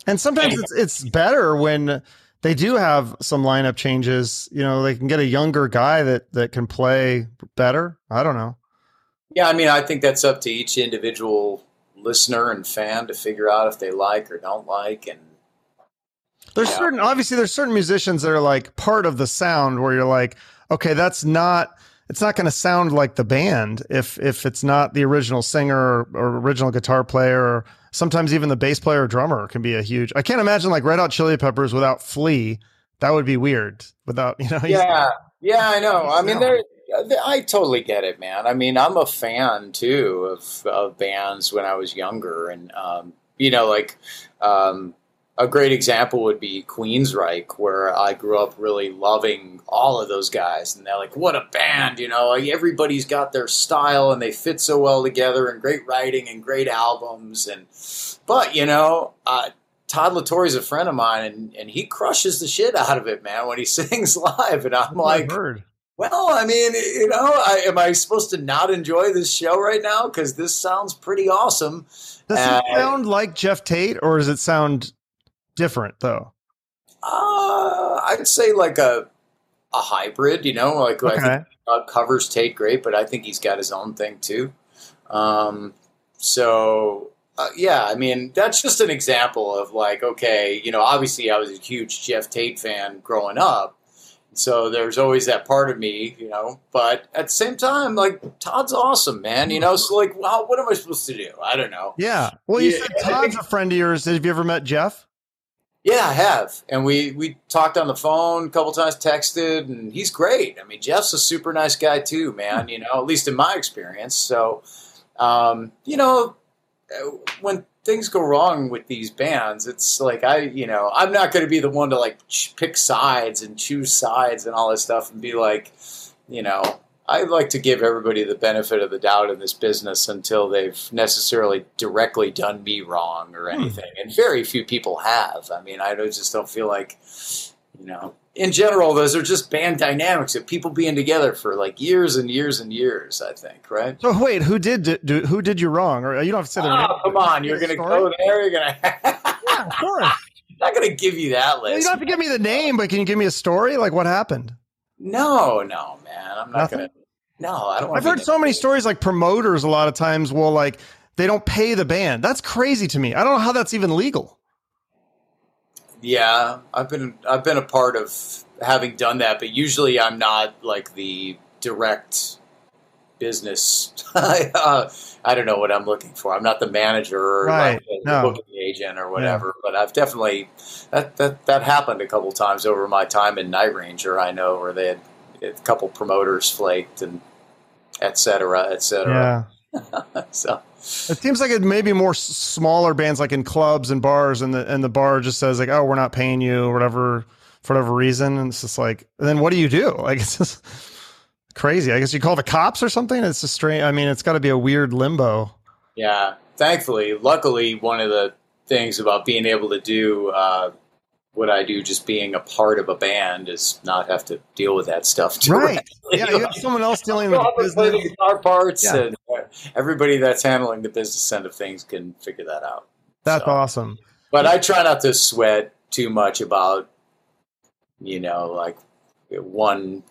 And sometimes it's it's better when they do have some lineup changes you know they can get a younger guy that that can play better. I don't know. Yeah i mean i think that's up to each individual listener and fan to figure out if they like or don't like and there's yeah. certain obviously there's certain musicians that are like part of the sound where you're like, okay, that's not it's not going to sound like the band if if it's not the original singer or, or, original guitar player or sometimes even the bass player or drummer can be a huge I can't imagine like Red Hot Chili Peppers without Flea. That would be weird without, you know. Yeah. Yeah, I know. I mean there I totally get it, man. I mean, I'm a fan too of, of bands when I was younger, and um, you know, like um, a great example would be Queensryche, where I grew up really loving all of those guys, and they're like, "What a band!" You know, like everybody's got their style, and they fit so well together, and great writing, and great albums, and but you know, uh, Todd Torre's a friend of mine, and and he crushes the shit out of it, man, when he sings live, and I'm like. Well, I mean, you know, I, am I supposed to not enjoy this show right now? Because this sounds pretty awesome. Does uh, it sound like Geoff Tate, or does it sound different though? Uh, I'd say like a a hybrid. You know, like okay. I think uh, covers Tate great, but I think he's got his own thing too. Um, so uh, yeah, I mean that's just an example of like okay, you know, obviously I was a huge Geoff Tate fan growing up. So there's always that part of me, you know. But at the same time, like Todd's awesome, man. You know, so like, well, what am I supposed to do? I don't know. Yeah. Well, you yeah. said Todd's a friend of yours. Have you ever met Geoff? Yeah, I have, and we we talked on the phone a couple times, texted, and he's great. I mean, Geoff's a super nice guy too, man. You know, at least in my experience. So, um, you know, when things go wrong with these bands, it's like I, you know, I'm not going to be the one to like pick sides and choose sides and all this stuff and be like, you know, I like to give everybody the benefit of the doubt in this business until they've necessarily directly done me wrong or hmm. anything. Hmm. And very few people have. I mean, I just don't feel like, you know, in general, those are just band dynamics of people being together for like years and years and years. I think, right? So wait, who did do, who did you wrong? Or you don't have to say their oh, name. come on, you're going to go there. You're going to. Yeah, of course. I'm not going to give you that list. Well, you don't have to give me the name, but can you give me a story? Like what happened? No, no, man. I'm not going to. No, I don't. I've heard so many stories like promoters a lot of times will like they don't pay the band. That's crazy to me. I don't know how that's even legal. Yeah, I've been I've been a part of having done that, but usually I'm not like the direct business. uh, I don't know what I'm looking for. I'm not the manager or right. like the no. booking agent or whatever. Yeah. But I've definitely that, that that happened a couple times over my time in Night Ranger. I know where they had a couple promoters flaked and et cetera, et cetera. Yeah. so it seems like it may be more smaller bands, like in clubs and bars, and the and the bar just says like, "Oh, we're not paying you," or whatever for whatever reason, and it's just like, then what do you do? Like, it's just crazy. I guess you call the cops or something. It's a strange. I mean, it's got to be a weird limbo. Yeah. Thankfully, luckily, one of the things about being able to do uh, what I do, just being a part of a band, is not have to deal with that stuff. Directly. Right? Yeah, you have someone else dealing with the business. The guitar parts, yeah. and everybody that's handling the business end of things can figure that out. That's so, awesome. But I try not to sweat too much about, you know, like one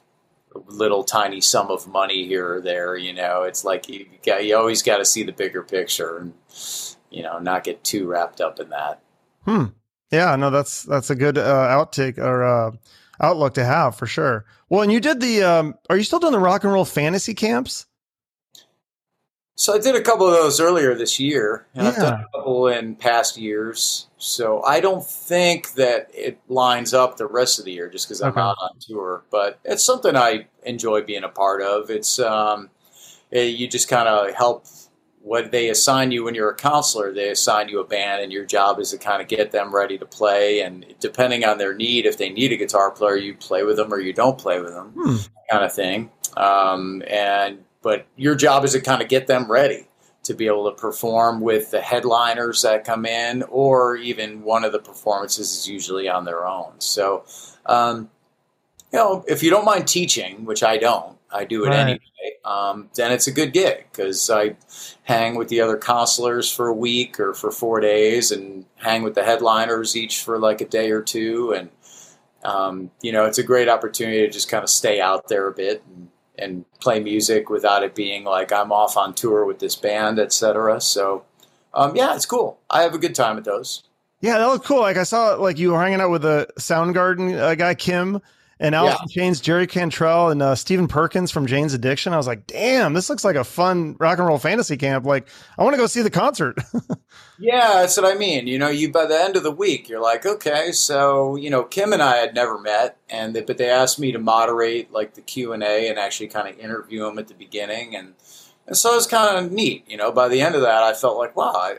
little tiny sum of money here or there. You know, it's like you got, you always got to see the bigger picture and you know not get too wrapped up in that. Hmm. Yeah, no, that's that's a good uh, outtake or uh, outlook to have for sure. Well, and you did the. Um, are you still doing the rock and roll fantasy camps? So I did a couple of those earlier this year, and yeah. I've done a couple in past years. So I don't think that it lines up the rest of the year just because I'm okay. out on tour. But it's something I enjoy being a part of. It's um, it, you just kind of help what they assign you when you're a counselor, they assign you a band, and your job is to kind of get them ready to play. And depending on their need, if they need a guitar player, you play with them or you don't play with them, hmm. kind of thing. Um, and but your job is to kind of get them ready to be able to perform with the headliners that come in, or even one of the performances is usually on their own. So. Um, you know, if you don't mind teaching, which I don't, I do it Right. anyway. Um, then it's a good gig because I hang with the other counselors for a week or for four days, and hang with the headliners each for like a day or two, and um, you know, it's a great opportunity to just kind of stay out there a bit and, and play music without it being like I'm off on tour with this band, etc. So, um, yeah, it's cool. I have a good time at those. Yeah, that looked cool. Like I saw, like you were hanging out with the Soundgarden uh, guy Kim and Alice in Chains, Jerry Cantrell, and uh, Stephen Perkins from Jane's Addiction. I was like, damn, this looks like a fun rock and roll fantasy camp. Like, I want to go see the concert. Yeah, that's what I mean. You know, you by the end of the week, you're like, okay, so you know, Kim and I had never met, and they, but they asked me to moderate like the Q and A and actually kind of interview them at the beginning, and and so it was kind of neat. You know, by the end of that, I felt like, wow, I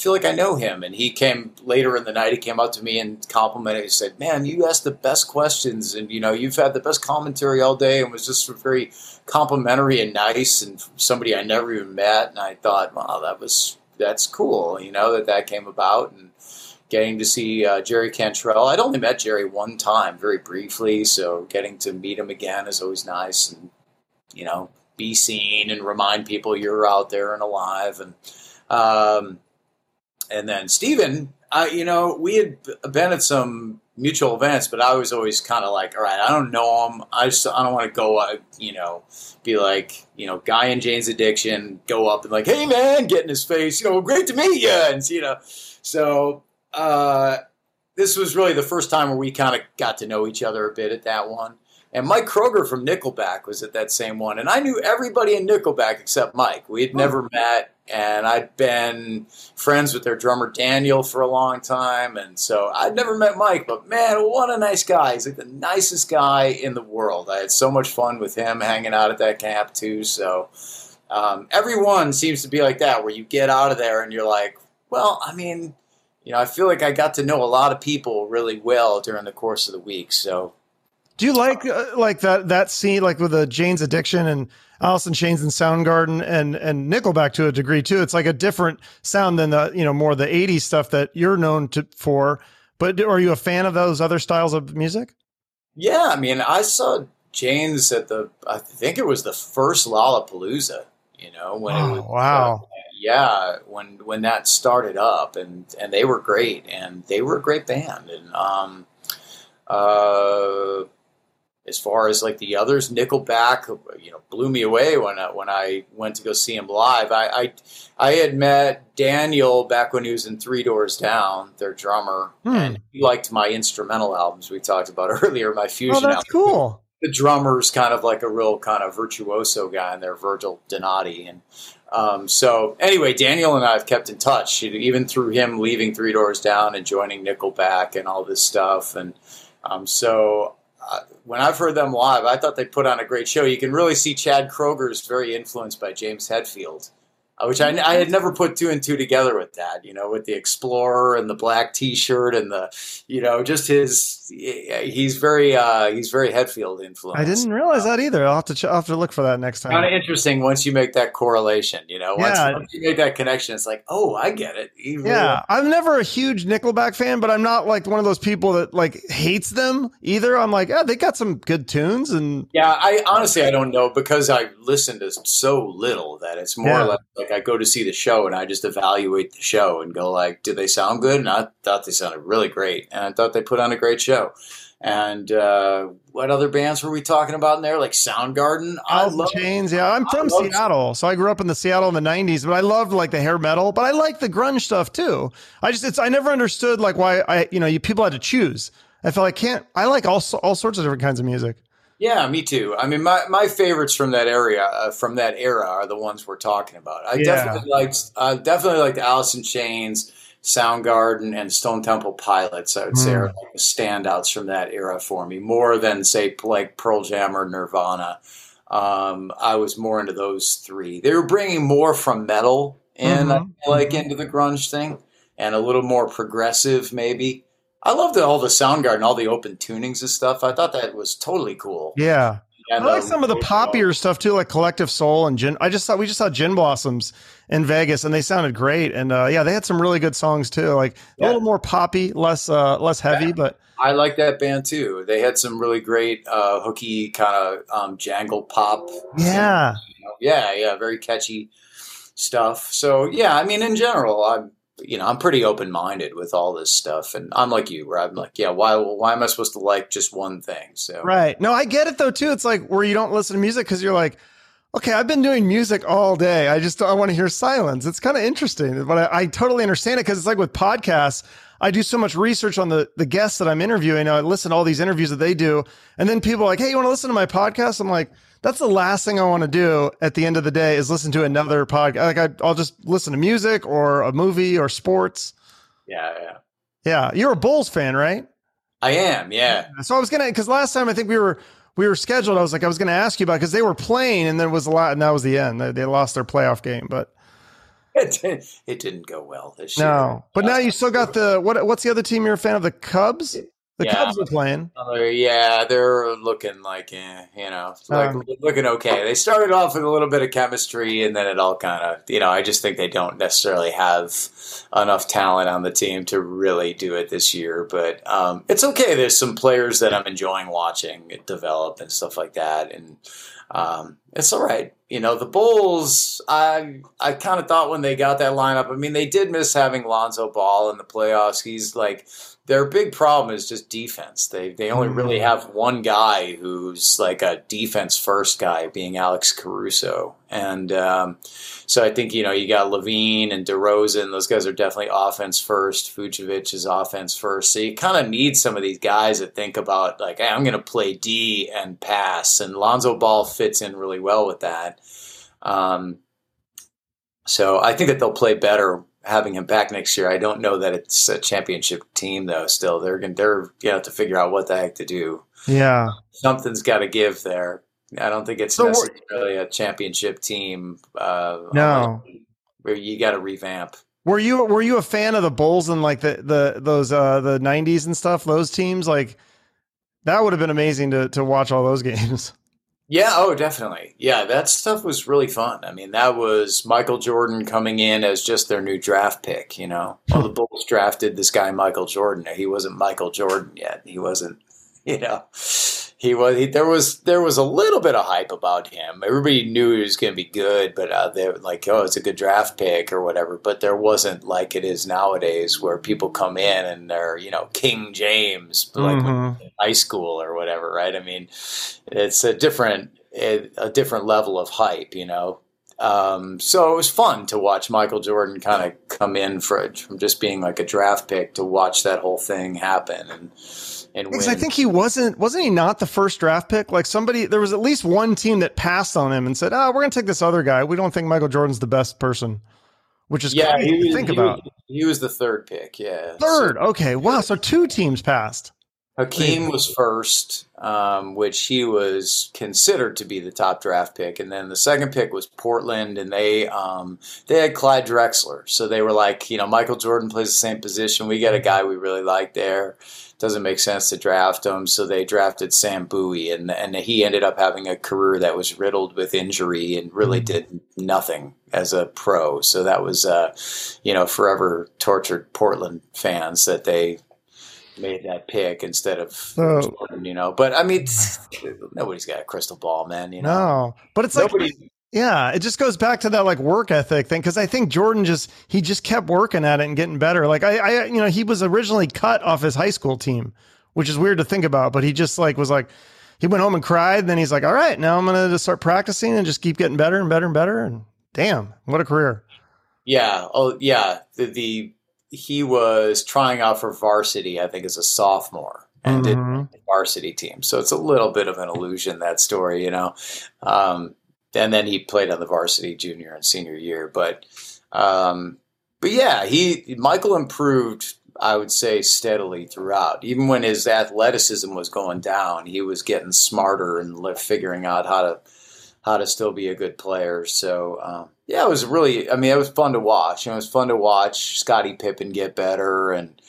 feel like I know him. And he came later in the night. He came up to me and complimented. He said, "Man, you asked the best questions, and you know, you've had the best commentary all day, and was just very complimentary and nice, and somebody I never even met." And I thought, wow, that was that's cool. You know that that came about and. Getting to see uh, Jerry Cantrell. I'd only met Jerry one time, very briefly, so getting to meet him again is always nice, and you know, be seen and remind people you're out there and alive. And um, and then Stephen, I, you know, we had been at some mutual events, but I was always kind of like, all right, I don't know him. I just, I don't want to go, uh, you know, be like, you know, guy in Jane's Addiction, go up and like, hey man, get in his face, you know, great to meet you, and you know, so uh, this was really the first time where we kind of got to know each other a bit at that one. And Mike Kroeger from Nickelback was at that same one. And I knew everybody in Nickelback except Mike. We had never met, and I'd been friends with their drummer Daniel for a long time. And so I'd never met Mike, but man, what a nice guy. He's like the nicest guy in the world. I had so much fun with him hanging out at that camp, too. So um, everyone seems to be like that, where you get out of there and you're like, well, I mean, you know, I feel like I got to know a lot of people really well during the course of the week. So Do you like uh, like that that scene, like with the Jane's Addiction and Alice in Chains and Soundgarden and and Nickelback to a degree too? It's like a different sound than the you know more the '80s stuff that you're known to for. But are you a fan of those other styles of music? Yeah, I mean, I saw Jane's at the, I think it was the first Lollapalooza, you know, when it Oh, was, wow. yeah, when when that started up, and and they were great, and they were a great band, and um, uh, as far as like the others, Nickelback, you know, blew me away when I, when I went to go see him live. I, I I had met Daniel back when he was in Three Doors Down, their drummer, Hmm. and he liked my instrumental albums we talked about earlier, my fusion Oh, that's album cool. the drummer's kind of like a real kind of virtuoso guy in there, Virgil Donati. And um, so, anyway, Daniel and I have kept in touch, even through him leaving Three Doors Down and joining Nickelback and all this stuff. And um, so, uh, when I've heard them live, I thought they put on a great show. You can really see Chad Kroeger's very influenced by James Hetfield. Uh, Which I, I had never put two and two together with that, you know, with the Explorer and the black T-shirt and the, you know, just his. He's very, uh, he's very Hetfield influenced. I didn't realize that either. I'll have to ch- I'll have to look for that next time. Kind of time. interesting once you make that correlation. You know, once, Yeah. once you make that connection, it's like, oh, I get it. Really- Yeah, I'm never a huge Nickelback fan, but I'm not like one of those people that like hates them either. I'm like, yeah, they got some good tunes, and Yeah, I honestly I don't know because I listen to so little that it's more Yeah. like, like I go to see the show and I just evaluate the show and go like, did they sound good? And I thought they sounded really great, and I thought they put on a great show. And uh, what other bands were we talking about in there? Like Soundgarden. I love Chains. Yeah, I'm from Seattle, so I grew up in the Seattle in the '90s. But I loved like the hair metal, but I like the grunge stuff too. I just it's I never understood like why I you know you people had to choose. I felt I can't. I like all all sorts of different kinds of music. Yeah, me too. I mean, my, my favorites from that area, uh, from that era, are the ones we're talking about. I Yeah. definitely liked, uh, definitely liked Alice in Chains, Soundgarden, and Stone Temple Pilots. I would say Hmm. are like the standouts from that era for me, more than say like Pearl Jam or Nirvana. Um, I was more into those three. They were bringing more from metal in, I Mhm. feel like, into the grunge thing, and a little more progressive, maybe. I loved all the Soundgarden, all the open tunings and stuff. I thought that was totally cool Yeah, I like some of the poppier stuff too, like Collective Soul and Gin. I just thought we just saw Gin Blossoms in Vegas, and they sounded great. And uh, yeah, they had some really good songs too, like yeah. a little more poppy, less uh, less heavy. Yeah. But I like that band too. They had some really great uh, hooky kind of um, jangle pop. Yeah, you know? yeah, yeah, very catchy stuff. So yeah, I mean, in general, I'm you know, I'm pretty open minded with all this stuff, and I'm like you, where I'm like, yeah, why why am I supposed to like just one thing? So right, no, I get it though too. It's like where you don't listen to music because you're like, okay, I've been doing music all day. I just I want to hear silence. It's kind of interesting, but I, I totally understand it because it's like with podcasts. I do so much research on the the guests that I'm interviewing. I listen to all these interviews that they do, and then people are like, hey, you want to listen to my podcast? I'm like that's the last thing I want to do at the end of the day is listen to another podcast. Like I, will just listen to music or a movie or sports. Yeah, yeah, yeah. You're a Bulls fan, right? I am. Yeah. So I was gonna because last time I think we were we were scheduled. I was like I was gonna ask you about because they were playing and there was a lot and that was the end. They, they lost their playoff game, but. It, did, it didn't go well this year. No, but now you still got the what? What's the other team you're a fan of? The Cubs. The yeah. Cubs are playing. Uh, yeah, they're looking like, eh, you know, like um, looking okay. They started off with a little bit of chemistry, and then it all kind of, you know, I just think they don't necessarily have enough talent on the team to really do it this year. But um, it's okay. There's some players that I'm enjoying watching it develop and stuff like that, and um, it's all right. You know, the Bulls, I I kind of thought when they got that lineup, I mean, they did miss having Lonzo Ball in the playoffs. He's like their big problem is just defense. They they only really mm. have one guy who's like a defense first guy, being Alex Caruso, and um, so I think you know you got LaVine and DeRozan. Those guys are definitely offense first. Vucevic is offense first. So you kind of need some of these guys that think about like, hey, I'm going to play D and pass, and Lonzo Ball fits in really well with that. Um, so I think that they'll play better having him back next year. I don't know that it's a championship team though. Still, they're gonna they're going to have to figure out what the heck to do. Yeah, something's got to give there. I don't think it's so necessarily a championship team. Uh, no, where you got to revamp. Were you were you a fan of the Bulls and like the the those uh the '90s and stuff? Those teams like that would have been amazing to to watch all those games. Yeah, oh, definitely. Yeah, that stuff was really fun. I mean, that was Michael Jordan coming in as just their new draft pick, you know. Well, the Bulls drafted this guy Michael Jordan. He wasn't Michael Jordan yet. He wasn't, you know he was he, there was there was a little bit of hype about him. Everybody knew he was going to be good, but uh, they were like, "Oh, it's a good draft pick" or whatever. But there wasn't like it is nowadays, where people come in and they're you know King James, like mm-hmm. high school or whatever, right? I mean, it's a different a different level of hype, you know. Um, so it was fun to watch Michael Jordan kind of come in for, from just being like a draft pick to watch that whole thing happen and and win. I think he wasn't wasn't he not the first draft pick? Like somebody there was at least one team that passed on him and said, "Oh, we're going to take this other guy. We don't think Michael Jordan's the best person." Which is yeah, he was, think he about. Was, he was the third pick. Yeah, third. So, okay, wow. So two teams passed. Hakeem was first, um, which he was considered to be the top draft pick, and then the second pick was Portland, and they um, they had Clyde Drexler, so they were like, you know, Michael Jordan plays the same position. We got a guy we really like there doesn't make sense to draft him. So they drafted Sam Bowie, and and he ended up having a career that was riddled with injury and really mm-hmm. did nothing as a pro. So that was, uh, you know, forever tortured Portland fans that they made that pick instead of so, Jordan, you know. But I mean, nobody's got a crystal ball, man. You know, no. But it's Nobody, like yeah, it just goes back to that like work ethic thing because I think Jordan just he just kept working at it and getting better. Like I, I, you know, he was originally cut off his high school team, which is weird to think about, but he just like was like he went home and cried. And then he's like, all right, now I'm gonna just start practicing and just keep getting better and better and better. And damn, what a career! Yeah. Oh, yeah. The, the he was trying out for varsity, I think, as a sophomore and mm-hmm. did varsity team. So it's a little bit of an illusion that story, you know. Um, and then he played on the varsity junior and senior year. But um, but yeah, he Michael improved. I would say steadily throughout. Even when his athleticism was going down, he was getting smarter and figuring out how to how to still be a good player. So um, yeah, it was really. I mean, it was fun to watch. And it was fun to watch Scottie Pippen get better, and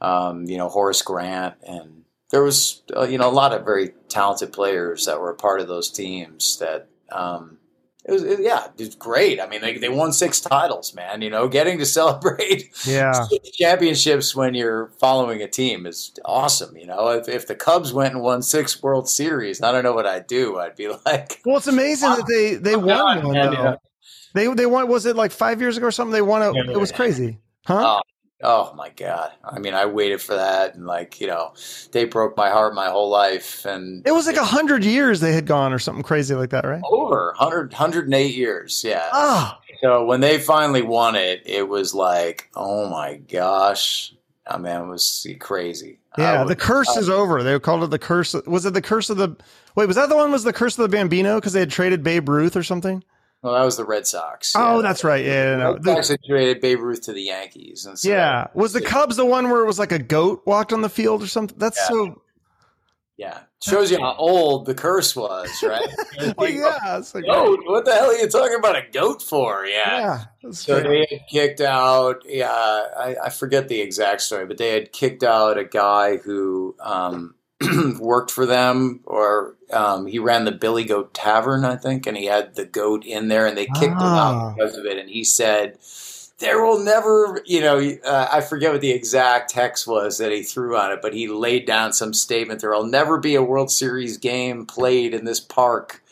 um, you know Horace Grant and there was uh, you know a lot of very talented players that were a part of those teams that um, it was it, yeah it was great i mean they, they won six titles man you know getting to celebrate Yeah. championships when you're following a team is awesome you know if, if the cubs went and won six world series i don't know what i'd do i'd be like Well, it's amazing that they they won God, one man, though. yeah. They they won. Was it like five years ago or something? They won it. Yeah, It was yeah. crazy, huh? oh my god i mean i waited for that and like you know they broke my heart my whole life and it was like a hundred years they had gone or something crazy like that, right? over 100 108 years yeah Ah, So when they finally won it, it was like, oh my gosh. I mean, it was crazy. Yeah. was- The curse is over. They called it the curse. Was it the curse of the? Wait, was that the one? Was the curse of the Bambino because they had traded Babe Ruth or something? Well, that was the Red Sox. Oh, yeah. that's right. Yeah, no. Red The- Sox had traded Babe Ruth to the Yankees. And so yeah. Was the Cubs the one where it was like a goat walked on the field or something? That's Yeah. so. Yeah. Shows you how old the curse was, right? Oh, yeah. It's like, Goat? What the hell are you talking about a goat for? Yeah. yeah. So great. they had kicked out. Yeah, I, I forget the exact story, but they had kicked out a guy who um, worked for them, or um, he ran the Billy Goat Tavern, I think, and he had the goat in there, and they kicked him Ah. out because of it. And he said, "There will never," you know, uh, I forget what the exact text was that he threw on it, but he laid down some statement: "There will never be a World Series game played in this park."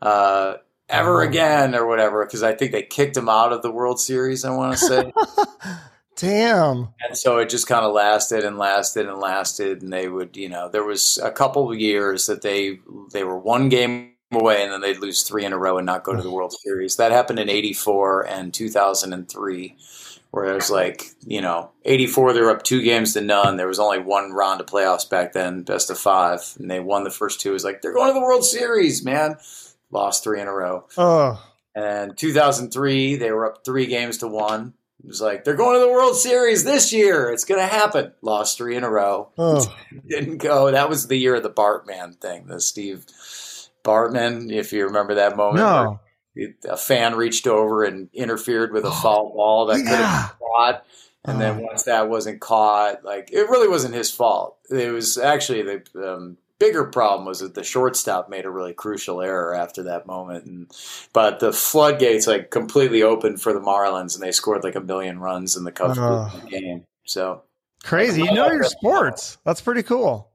Uh, ever Oh. again or whatever because I think they kicked him out of the World Series. I want to say, Damn. and so it just kind of lasted and lasted and lasted. And they would, you know, there was a couple of years that they they were one game away, and then they'd lose three in a row and not go to the World Series. That happened in '84 and 2003. Where it was like, you know, 84, they were up two games to none. There was only one round of playoffs back then, best of five. And they won the first two. It was like, they're going to the World Series, man. Lost three in a row. Oh. And 2003, they were up three games to one. It was like, they're going to the World Series this year. It's going to happen. Lost three in a row. Oh. Didn't go. That was the year of the Bartman thing, the Steve Bartman, if you remember that moment. No. A fan reached over and interfered with a foul ball that could have been caught. And then Oh. once that wasn't caught, like it really wasn't his fault. It was actually the um, bigger problem was that the shortstop made a really crucial error after that moment. And but the floodgates like completely opened for the Marlins, and they scored like a million runs, in the Cubs the game. So Crazy. You know your sports. That's pretty cool.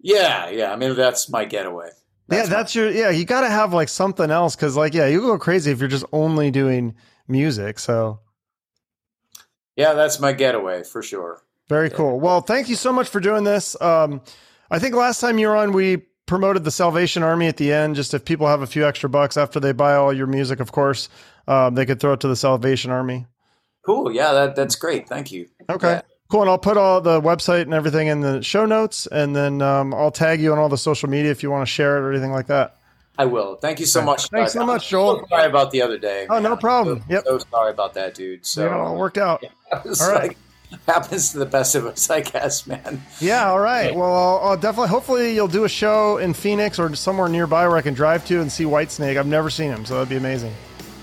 yeah, yeah. I mean that's my getaway. yeah, that's your yeah, you got to have like something else cuz like yeah, you go crazy if you're just only doing music. So, yeah, that's my getaway for sure. very cool. Well, thank you so much for doing this. Um I think last time you were on we promoted the Salvation Army at the end just if people have a few extra bucks after they buy all your music, of course, um, they could throw it to the Salvation Army. Cool. Yeah, that that's great. Thank you. Okay. Yeah. Cool. And I'll put all the website and everything in the show notes. And then um, I'll tag you on all the social media if you want to share it or anything like that. I will. Thank you so much. Thanks so much, I'm Joel. So sorry about the other day. Oh, no problem. So, Yep. So sorry about that, dude. So So, it all worked out. All right. like, happens to the best of us, I guess, man. Yeah. All right. Well, I'll, I'll definitely, hopefully, you'll do a show in Phoenix or somewhere nearby where I can drive to and see Whitesnake. I've never seen him. So that'd be amazing.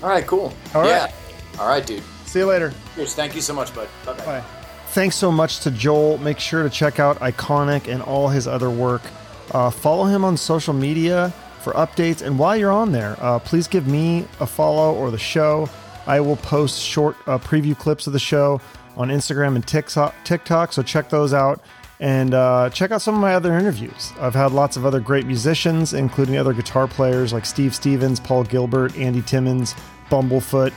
All right, cool. All right. yeah. All right, dude. See you later. Cheers. Thank you so much, bud. Bye bye. Bye. Thanks so much to Joel. Make sure to check out Iconic and all his other work. Uh, follow him on social media for updates. And while you're on there, uh, please give me a follow or the show. I will post short uh, preview clips of the show on Instagram and TikTok, so check those out. And uh, check out some of my other interviews. I've had lots of other great musicians, including other guitar players like Steve Stevens, Paul Gilbert, Andy Timmons, Bumblefoot,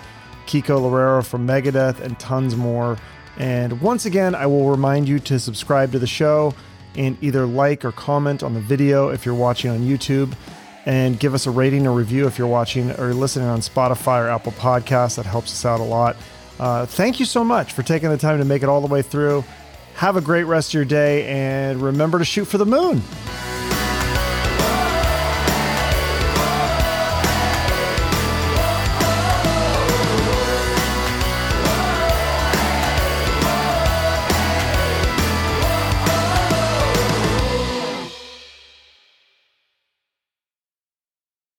Kiko Loureiro from Megadeth, and tons more. And once again, I will remind you to subscribe to the show and either like or comment on the video if you're watching on YouTube, and give us a rating or review if you're watching or listening on Spotify or Apple Podcasts. That helps us out a lot. Uh, thank you so much for taking the time to make it all the way through. Have a great rest of your day, and remember to shoot for the moon.